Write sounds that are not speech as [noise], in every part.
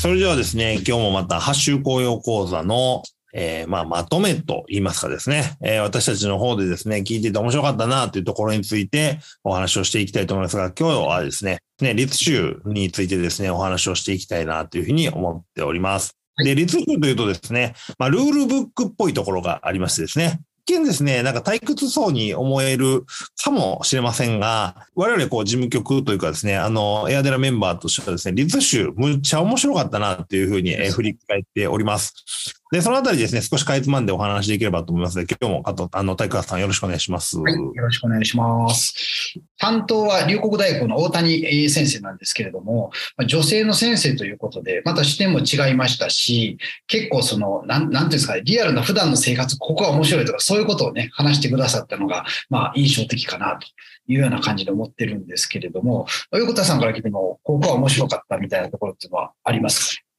それではですね、今日もまた、ハッシュ紅葉講座の、えー、まあ、まとめと言いますかですね、えー、私たちの方でですね、聞いてて面白かったなというところについてお話をしていきたいと思いますが、今日はですね、ね、立州についてですね、お話をしていきたいなというふうに思っております。で、立州というとですね、まあ、ルールブックっぽいところがありましてですね、見ですね、なんか退屈そうに思えるかもしれませんが、我々こう事務局というかですね、あの、エアデラメンバーとしてはですね、リズ州むっちゃ面白かったなっていうふうに振り返っております。で、そのあたりですね、少しかいつまんでお話できればと思いますので、今日もあと、あの、体育さんよろしくお願いします。はい、よろしくお願いします。担当は龍谷大学の大谷先生なんですけれども、女性の先生ということで、また視点も違いましたし、結構その、なん、なんていうんですかね、リアルな普段の生活、ここは面白いとか、そういうことをね、話してくださったのが、まあ、印象的かなというような感じで思ってるんですけれども、横田さんから聞いても、ここは面白かったみたいなところっていうのはありますか？ね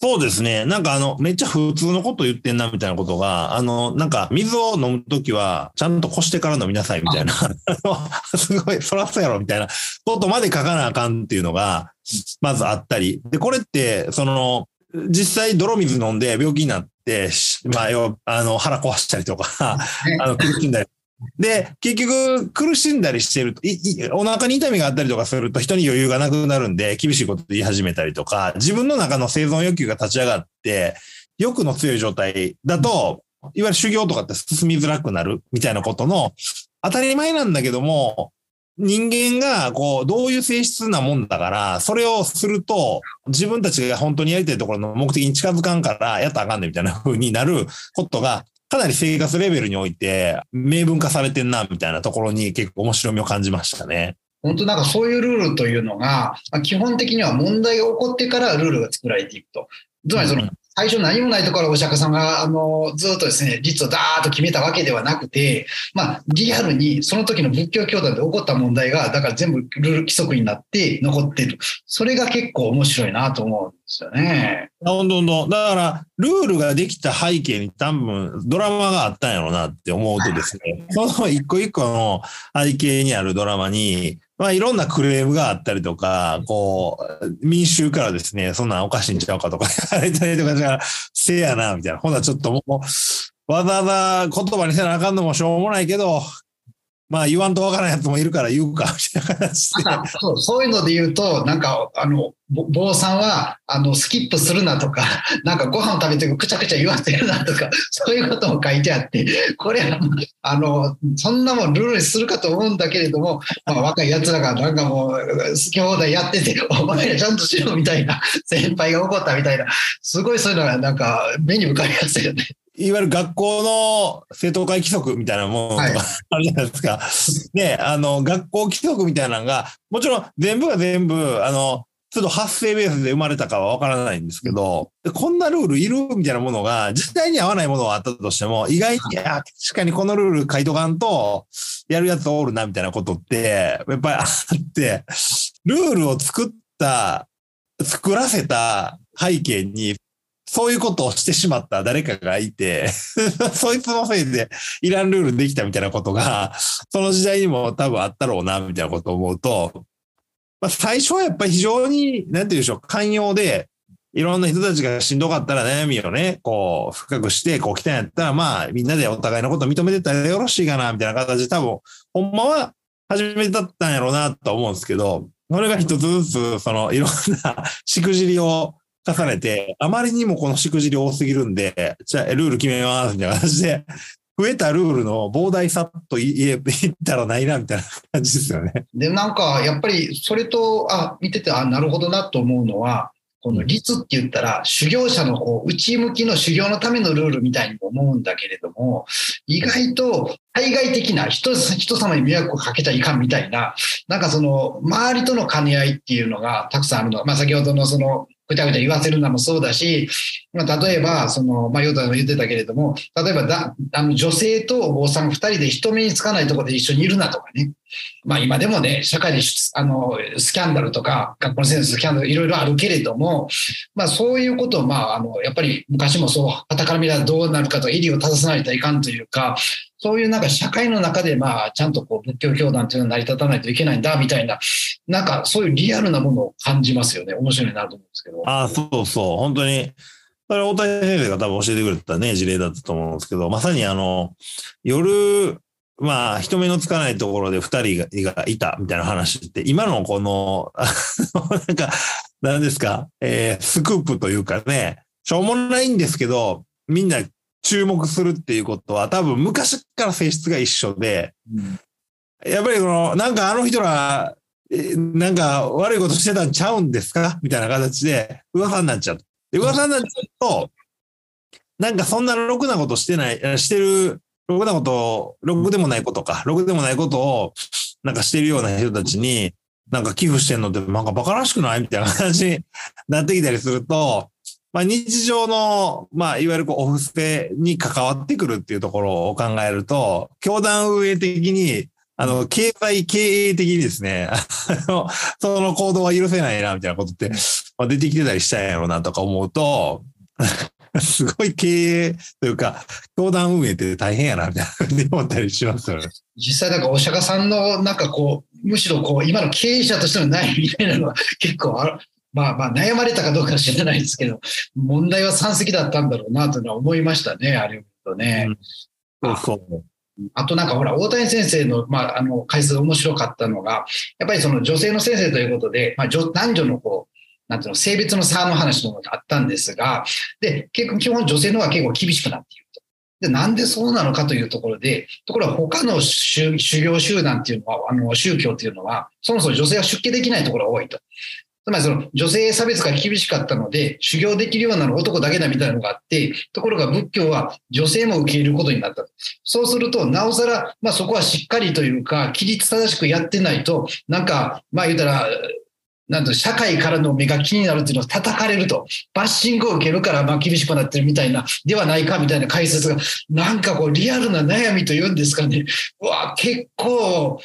そうですね。なんかあの、めっちゃ普通のこと言ってんなみたいなことが、あの、なんか水を飲むときは、ちゃんとこしてから飲みなさいみたいな、[laughs] すごい、そらそうやろみたいなことまで書かなあかんっていうのが、まずあったり。で、これって、その、実際泥水飲んで病気になって、まあ、要あの、腹壊したりとか、[laughs] あの、苦しんだりで、結局苦しんだりしてると、お腹に痛みがあったりとかすると人に余裕がなくなるんで、厳しいこと言い始めたりとか、自分の中の生存欲求が立ち上がって、欲の強い状態だと、いわゆる修行とかって進みづらくなるみたいなことの当たり前なんだけども、人間がこう、どういう性質なもんだから、それをすると、自分たちが本当にやりたいところの目的に近づかんから、やったらあかんねみたいな風になることがかなり生活レベルにおいて明文化されてんな、みたいなところに結構面白みを感じましたね。本当なんかそういうルールというのが、基本的には問題が起こってからルールが作られていくと。つまりその、最初何もないところをお釈迦さんが、あの、ずっとですね、律をダーッと決めたわけではなくて、まあ、リアルにその時の仏教教団で起こった問題が、だから全部ルール規則になって残ってる。それが結構面白いなと思うんですよね。ほんとほんと。だから、ルールができた背景に多分ドラマがあったんやろうなって思うとですね、その一個一個の背景にあるドラマに、まあいろんなクレームがあったりとか、こう、民衆からですね、そんなんおかしいんちゃうかとか [laughs] 言われたりとかじゃ、せやな、みたいな。ほんなちょっともう、わざわざ言葉にせなあかんのもしょうもないけど、まあ言わんとわからんやつもいるから言うか、みたいな話そう。そういうので言うと、なんか、あの、坊さんは、あの、スキップするなとか、[laughs] なんかご飯食べてくちゃくちゃ言わせるなとか、[laughs] そういうことも書いてあって、これは、あの、そんなもんルールにするかと思うんだけれども、まあ若い奴らがなんかもう、好き放題やってて、[laughs] お前らちゃんとしろみたいな、先輩が怒ったみたいな、すごいそういうのがなんか目に浮かびますよね。いわゆる学校の生徒会規則みたいなものとか、[laughs] あるじゃないですか。ね、あの、学校規則みたいなのが、もちろん全部が全部、あの、ちょっと発生ベースで生まれたかはわからないんですけど、こんなルールいるみたいなものが、実際に合わないものがあったとしても、意外に、確かにこのルール書いとかんと、やるやつおるな、みたいなことって、やっぱりあって、ルールを作った、作らせた背景にそういうことをしてしまった誰かがいて [laughs] そいつのせいでイランルールできたみたいなことが、その時代にも多分あったろうな、みたいなことを思うと、まあ、最初はやっぱり非常に、なんて言うでしょう、寛容で、いろんな人たちがしんどかったら悩みをね、こう、深くして、こう来たんやったら、まあ、みんなでお互いのことを認めてたらよろしいかな、みたいな形で多分、ほんまは初めだったんやろうな、と思うんですけど、それが一つずつ、その、いろんなしくじりを重ねて、あまりにもこのしくじり多すぎるんで、じゃあルール決めますみたいな形で、増えたルールの膨大さと言え、言ったらないなみたいな感じですよね。で、なんか、やっぱりそれと、あ、見てて、あ、なるほどなと思うのは、この律って言ったら、修行者のこう内向きの修行のためのルールみたいにも思うんだけれども、意外と対外的な人人様に迷惑をかけちゃいかんみたいな、なんかその周りとの兼ね合いっていうのがたくさんあるの。まあ先ほどのそのぐちゃぐちゃ言わせるのもそうだし、まあ、例えば、その、まあ、ヨタも言ってたけれども、例えばだ、あの、女性とお坊さん二人で人目につかないところで一緒にいるなとかね。まあ今でもね、社会であのスキャンダルとか、学校の先生スキャンダルいろいろあるけれども、まあそういうことを、まああの、やっぱり昔もそう、傍から見たらどうなるかと、襟を正さないといかんというか、そういうなんか社会の中で、まあちゃんとこう仏教教団というのは成り立たないといけないんだ、みたいな、なんかそういうリアルなものを感じますよね。面白いなと思うんですけど。ああ、そうそう。本当に。それ大谷先生が多分教えてくれたね、事例だったと思うんですけど、まさにあの、夜、まあ、人目のつかないところで二人がいたみたいな話って、今のこの、なんか、何ですか、えー、スクープというかね、しょうもないんですけど、みんな注目するっていうことは多分昔から性質が一緒で、うん、やっぱりこの、なんかあの人ら、なんか悪いことしてたんちゃうんですか？みたいな形で噂になっちゃう。で、噂になっちゃうと、なんかそんなろくなことしてない、してる、ろくなこと、ろくでもないことか、ろくでもないことを、なんかしてるような人たちに、なんか寄付してんのって、なんか馬鹿らしくない？みたいな話になってきたりすると、まあ日常の、まあいわゆるこうオフステに関わってくるっていうところを考えると、教団運営的に、あの、経済、経営的にですね、[laughs] あの、その行動は許せないな、みたいなことって、まあ、出てきてたりしたんやろうなとか思うと、[laughs] すごい経営というか、教団運営って大変やな、みたいな思ったりしますよね。実際なんかお釈迦さんのなんかこう、むしろこう、今の経営者としてのないみたいなのは結構ある。まあまあ悩まれたかどうか知らないですけど、問題は山積だったんだろうなというのは思いましたね、あれとね。うん、そうそう。あとなんかほら、大谷先生の、まあ、あの、解説面白かったのが、やっぱりその女性の先生ということで、まあ、男女のこう、なんていうの、性別の差の話のもあったんですが、で、結構基本女性の方が結構厳しくなっていると。で、なんでそうなのかというところで、ところが他の修行集団っていうのは、あの、宗教っていうのは、そもそも女性は出家できないところが多いと。つまりその女性差別が厳しかったので、修行できるようなの男だけだみたいなのがあって、ところが仏教は女性も受け入れることになった。そうすると、なおさら、まあそこはしっかりというか、規律正しくやってないと、なんか、まあ言うたら、なんと社会からの目が気になるっていうのを叩かれると、バッシングを受けるからまあ厳しくなってるみたいな、ではないかみたいな解説が、なんかこうリアルな悩みというんですかね。うわ、結構、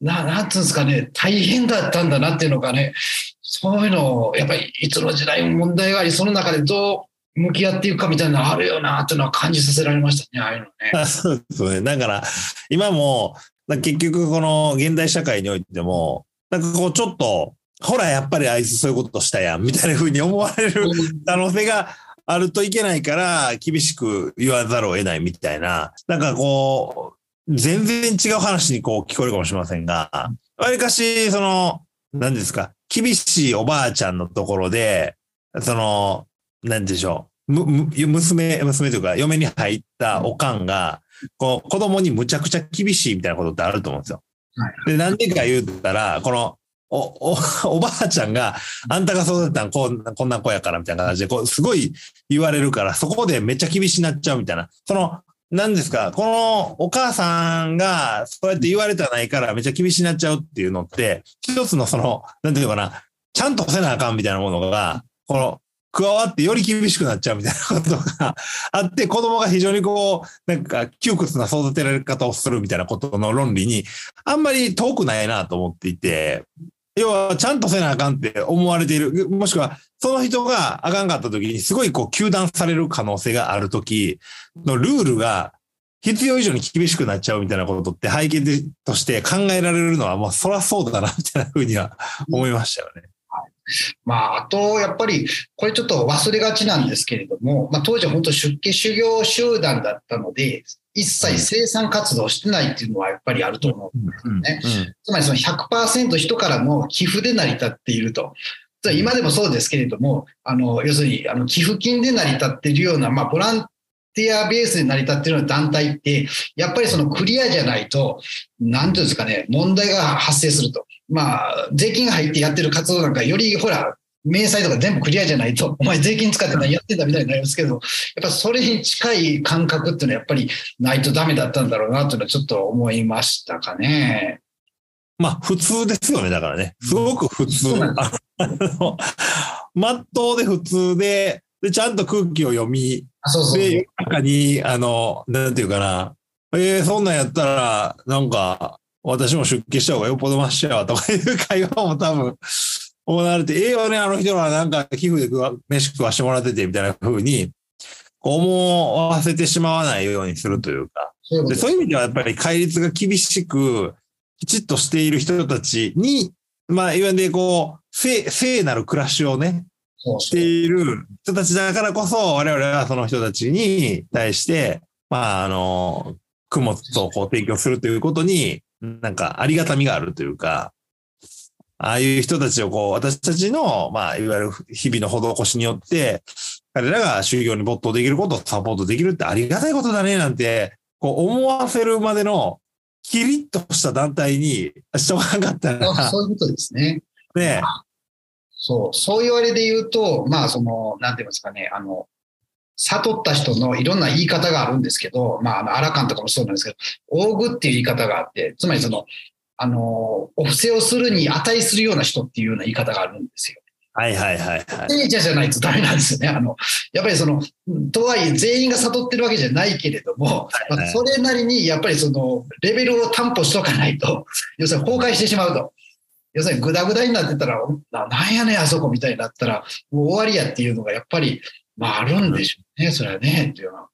な、なんつうんですかね、大変だったんだなっていうのがね、そういうのを、やっぱりいつの時代も問題があり、その中でどう向き合っていくかみたいなのあるよなっていうのは感じさせられましたね、ああいうのね。[laughs] そうですね。だから、今も、結局この現代社会においても、なんかこうちょっと、ほら、やっぱりあいつそういうことしたやん、みたいな風に思われる可能性があるといけないから、厳しく言わざるを得ないみたいな、なんかこう、全然違う話にこう聞こえるかもしれませんが、わりかし、その、何ですか、厳しいおばあちゃんのところで、その、何でしょう。む、娘、娘というか、嫁に入ったおかんが、こう、子供にむちゃくちゃ厳しいみたいなことってあると思うんですよ。はい、で、なんでか言うたら、この、お、お、[laughs] おばあちゃんが、あんたが育てたんこんこんな子やからみたいな感じで、こう、すごい言われるから、そこでめっちゃ厳しになっちゃうみたいな。その、何ですか、このお母さんがそうやって言われたないからめっちゃ厳しになっちゃうっていうのって、一つのその、なんていうかな、ちゃんとせなあかんみたいなものが、この、加わってより厳しくなっちゃうみたいなことが [laughs] あって、子供が非常にこう、なんか窮屈な育てられ方をするみたいなことの論理に、あんまり遠くないなと思っていて、要は、ちゃんとせなあかんって思われている。もしくは、その人があかんかった時に、すごいこう、糾弾される可能性がある時のルールが、必要以上に厳しくなっちゃうみたいなことって背景として考えられるのは、もうそらそうだな、みたいなふうには思いましたよね。まあ、あと、やっぱり、これちょっと忘れがちなんですけれども、まあ、当時は本当出家修行集団だったので、一切生産活動してないっていうのはやっぱりあると思うんですよね。つまりその100%人からの寄付で成り立っていると。今でもそうですけれども、あの、要するに、あの、寄付金で成り立っているような、まあ、ボランティアベースで成り立っているような団体って、やっぱりそのクリアじゃないと、なんていうんですかね、問題が発生すると。まあ、税金が入ってやってる活動なんかより、ほら、明細とか全部クリアじゃないと、お前税金使って何やってんだみたいになりますけど、やっぱそれに近い感覚っていうのはやっぱりないとダメだったんだろうなというのはちょっと思いましたかね。まあ普通ですよね、だからね。すごく普通。うん、まっとうで普通で、で、ちゃんと空気を読み、そうそうで、中に、あの、なんていうかな、えー、そんなんやったら、なんか、私も出家した方がよっぽどマシやわとかいう会話も多分行われて、ええよね、あの人はなんか寄付で食わ飯食わしてもらっててみたいな風に、思わせてしまわないようにするというか。そういうことでそういう意味ではやっぱり戒律が厳しく、きちっとしている人たちに、まあ、いわゆるこう、聖、聖なる暮らしをね、している人たちだからこそ、我々はその人たちに対して、まあ、あの、供物をこう提供するということに、なんかありがたみがあるというか、ああいう人たちをこう、私たちの、まあ、いわゆる日々の施しによって、彼らが修行に没頭できることをサポートできるってありがたいことだね、なんて、こう思わせるまでの、キリッとした団体にしとかなかったら、そういうことですね。ね、そう、そう言われで言うと、まあ、その、なんて言いますかね、あの、悟った人のいろんな言い方があるんですけど、まあ、あの、アラカンとかもそうなんですけど、大具っていう言い方があって、つまりその、あの、お布施をするに値するような人っていうような言い方があるんですよ。はいはいはいはい。聖者じゃないとダメなんですよね。あの、やっぱりその、とはいえ全員が悟ってるわけじゃないけれども、はいはいまあそれなりにやっぱりその、レベルを担保しとかないと、要するに崩壊してしまうと。要するにグダグダになってたら、ななんやねんあそこみたいになったら、もう終わりやっていうのがやっぱり、まああるんでしょうね。それはね、っていうのは。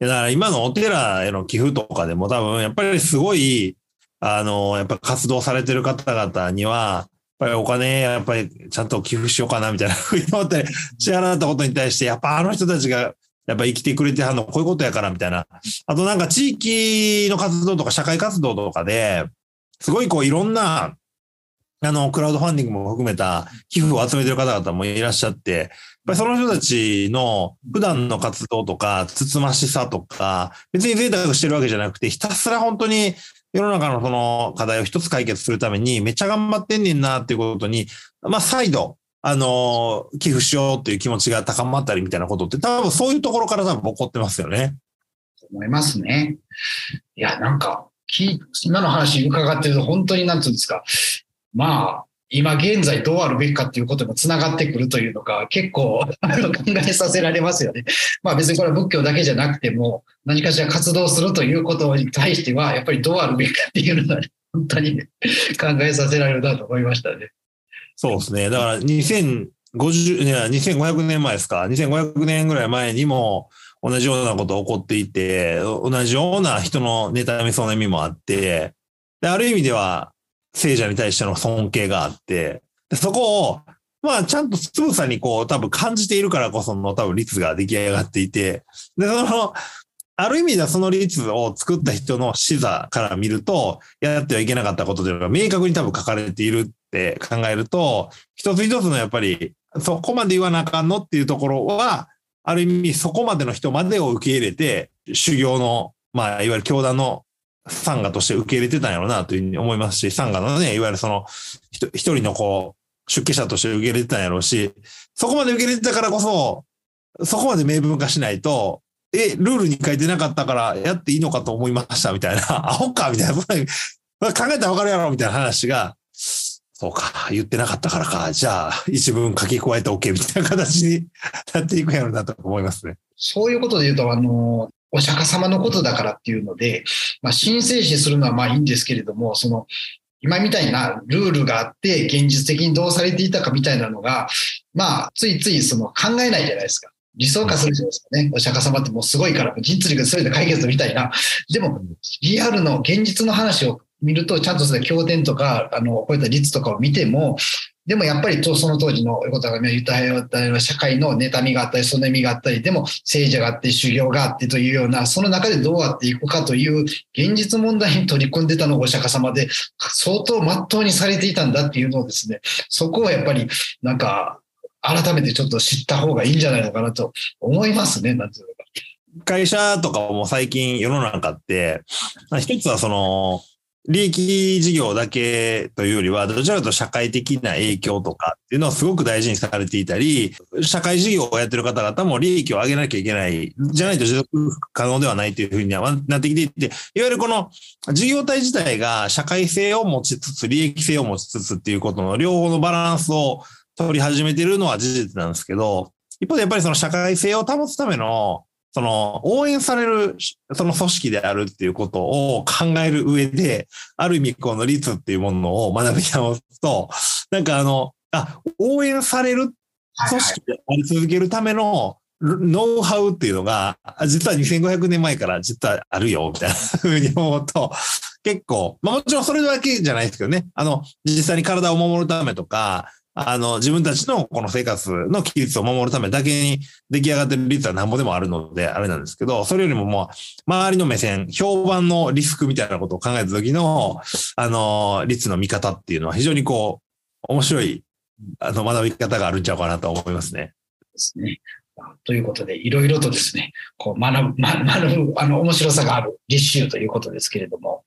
だから今のお寺への寄付とかでも多分やっぱりすごい、あの、やっぱ活動されてる方々には、やっぱりお金、やっぱりちゃんと寄付しようかなみたいなふうに思って支払ったことに対して、やっぱあの人たちがやっぱ生きてくれてはんのこういうことやからみたいな。あとなんか地域の活動とか社会活動とかで、すごいこういろんな、あの、クラウドファンディングも含めた寄付を集めてる方々もいらっしゃって、やっぱりその人たちの普段の活動とか、つつましさとか、別に贅沢してるわけじゃなくて、ひたすら本当に世の中のその課題を一つ解決するためにめっちゃ頑張ってんねんなっていうことに、まあ再度、あの、寄付しようっていう気持ちが高まったりみたいなことって多分そういうところから多分起こってますよね。思いますね。いや、なんか、今の話伺ってると本当になんつうんですか。まあ、今現在どうあるべきかっていうことにもつながってくるというのが結構 [laughs] 考えさせられますよね。まあ別にこれは仏教だけじゃなくても何かしら活動するということに対してはやっぱりどうあるべきかっていうのは、ね、本当に、ね、考えさせられるなと思いましたね。そうですね。だから2050、いや、2500年前ですか。2500年ぐらい前にも同じようなことが起こっていて、同じような人の妬み、その意味もあって、で、ある意味では聖者に対しての尊敬があって、でそこを、まあ、ちゃんとつぶさにこう、多分感じているからこその多分率が出来上がっていて、で、その、ある意味ではその率を作った人の視座から見ると、やってはいけなかったことというのが明確に多分書かれているって考えると、一つ一つのやっぱり、そこまで言わなあかんのっていうところは、ある意味そこまでの人までを受け入れて、修行の、まあ、いわゆる教団のサンガとして受け入れてたんやろうなというふうに思いますし、サンガのね、いわゆるその、一人のこう、出家者として受け入れてたんやろうし、そこまで受け入れてたからこそ、そこまで明文化しないと、え、ルールに書いてなかったからやっていいのかと思いましたみたいな、[laughs] アホかみたいな、[laughs] 考えたらわかるやろみたいな話が、そうか、言ってなかったからか、じゃあ一文書き加えて OK みたいな形になっていくやろうなと思いますね。そういうことで言うと、あの、お釈迦様のことだからっていうので、まあ、神聖視するのはまあいいんですけれども、その、今みたいなルールがあって、現実的にどうされていたかみたいなのが、まあ、ついついその考えないじゃないですか。理想化するじゃないですかね。お釈迦様ってもうすごいから、実力で全て解決みたいな。でも、リアルの現実の話を見ると、ちゃんとそれ経典とか、あの、こういった律とかを見ても、でもやっぱりとその当時の横田が言ったような社会の妬みがあったり、その意味があったり、でも聖者があって修行があってというような、その中でどうやっていくかという現実問題に取り組んでたのがお釈迦様で、相当真っ当にされていたんだっていうのをですね、そこをやっぱりなんか改めてちょっと知った方がいいんじゃないのかなと思いますね、なんていうのか。会社とかも最近世の中って、一つはその、利益事業だけというよりは、どちらかというと社会的な影響とかっていうのはすごく大事にされていたり、社会事業をやってる方々も利益を上げなきゃいけない、じゃないと持続可能ではないというふうにはなってきていて、いわゆるこの事業体自体が社会性を持ちつつ、利益性を持ちつつっていうことの両方のバランスを取り始めているのは事実なんですけど、一方でやっぱりその社会性を保つためのその、応援される、その組織であるっていうことを考える上で、ある意味、この率っていうものを学び直すと、なんかあの、あ、応援される組織であり続けるためのノウハウっていうのが、実は2500年前から実はあるよ、みたいなふうに思うと、結構、まあもちろんそれだけじゃないですけどね、あの、実際に体を守るためとか、あの、自分たちのこの生活の規律を守るためだけに出来上がってる率は何ぼでもあるので、あれなんですけど、それよりももう、周りの目線、評判のリスクみたいなことを考えた時の、あの、率の見方っていうのは非常にこう、面白い、あの、学び方があるんちゃうかなと思いますね。ですね。ということで、いろいろとですね、こう学ぶ、学ぶ、あの、面白さがある実習ということですけれども、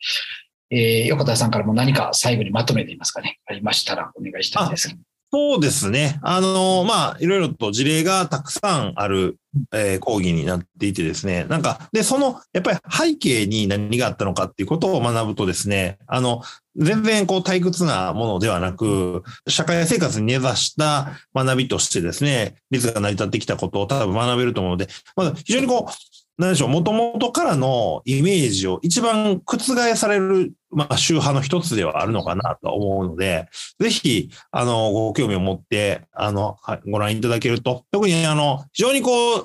えー、横田さんからも何か最後にまとめていますかね、ありましたらお願いしたいですそうですね。あの、まあ、いろいろと事例がたくさんある、えー、講義になっていてですね。なんか、で、その、やっぱり背景に何があったのかっていうことを学ぶとですね、あの、全然こう退屈なものではなく、社会生活に根ざした学びとしてですね、率が成り立ってきたことを多分学べると思うので、まず非常にこう、何でしょう、もともとからのイメージを一番覆される、まあ、宗派の一つではあるのかなと思うので、ぜひ、あの、ご興味を持って、あの、ご覧いただけると、特にあの、非常にこう、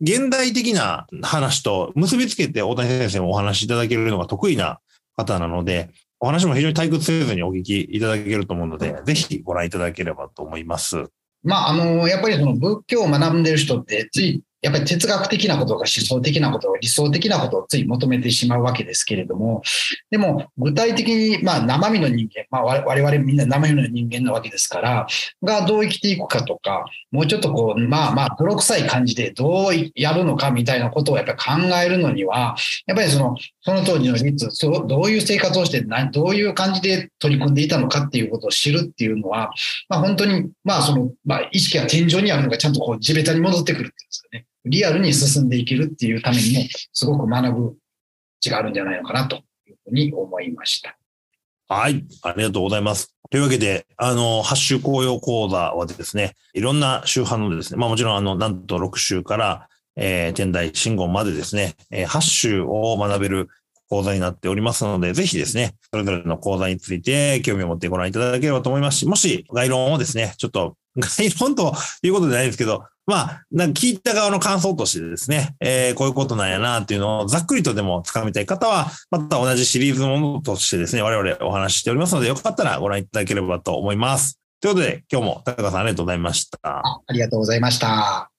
現代的な話と結びつけて大谷先生もお話しいただけるのが得意な方なので、お話も非常に退屈せずにお聞きいただけると思うので、ぜひご覧いただければと思います。まあ、あの、やっぱりその仏教を学んでる人って、ついやっぱり哲学的なことが思想的なこと理想的なことをつい求めてしまうわけですけれども、でも具体的に、まあ、生身の人間、まあ、我々みんな生身の人間なわけですから、がどう生きていくかとか、もうちょっとこう、まあまあ、泥臭い感じでどうやるのかみたいなことをやっぱり考えるのには、やっぱりその、その当時の率、どういう生活をして、どういう感じで取り組んでいたのかっていうことを知るっていうのは、まあ本当に、まあその、まあ意識が天井にあるのがちゃんとこう地べたに戻ってくるっていうんですかね。リアルに進んでいけるっていうためにも、すごく学ぶ値があるんじゃないのかなというふうに思いました。はい。ありがとうございます。というわけで、あの、8週紅葉講座はですね、いろんな宗派のですね、まあもちろんあの、なんと6週から、えー、天台信号までですね、えー、8週を学べる講座になっておりますので、ぜひですね、それぞれの講座について興味を持ってご覧いただければと思いますし、もし概論をですね、ちょっと [laughs] 概論ということでないですけど、まあ、なんか聞いた側の感想としてですね、えー、こういうことなんやなっていうのをざっくりとでも掴みたい方は、また同じシリーズのものとしてですね、我々お話ししておりますので、よかったらご覧いただければと思います。ということで、今日も高川さんありがとうございました。ありがとうございました。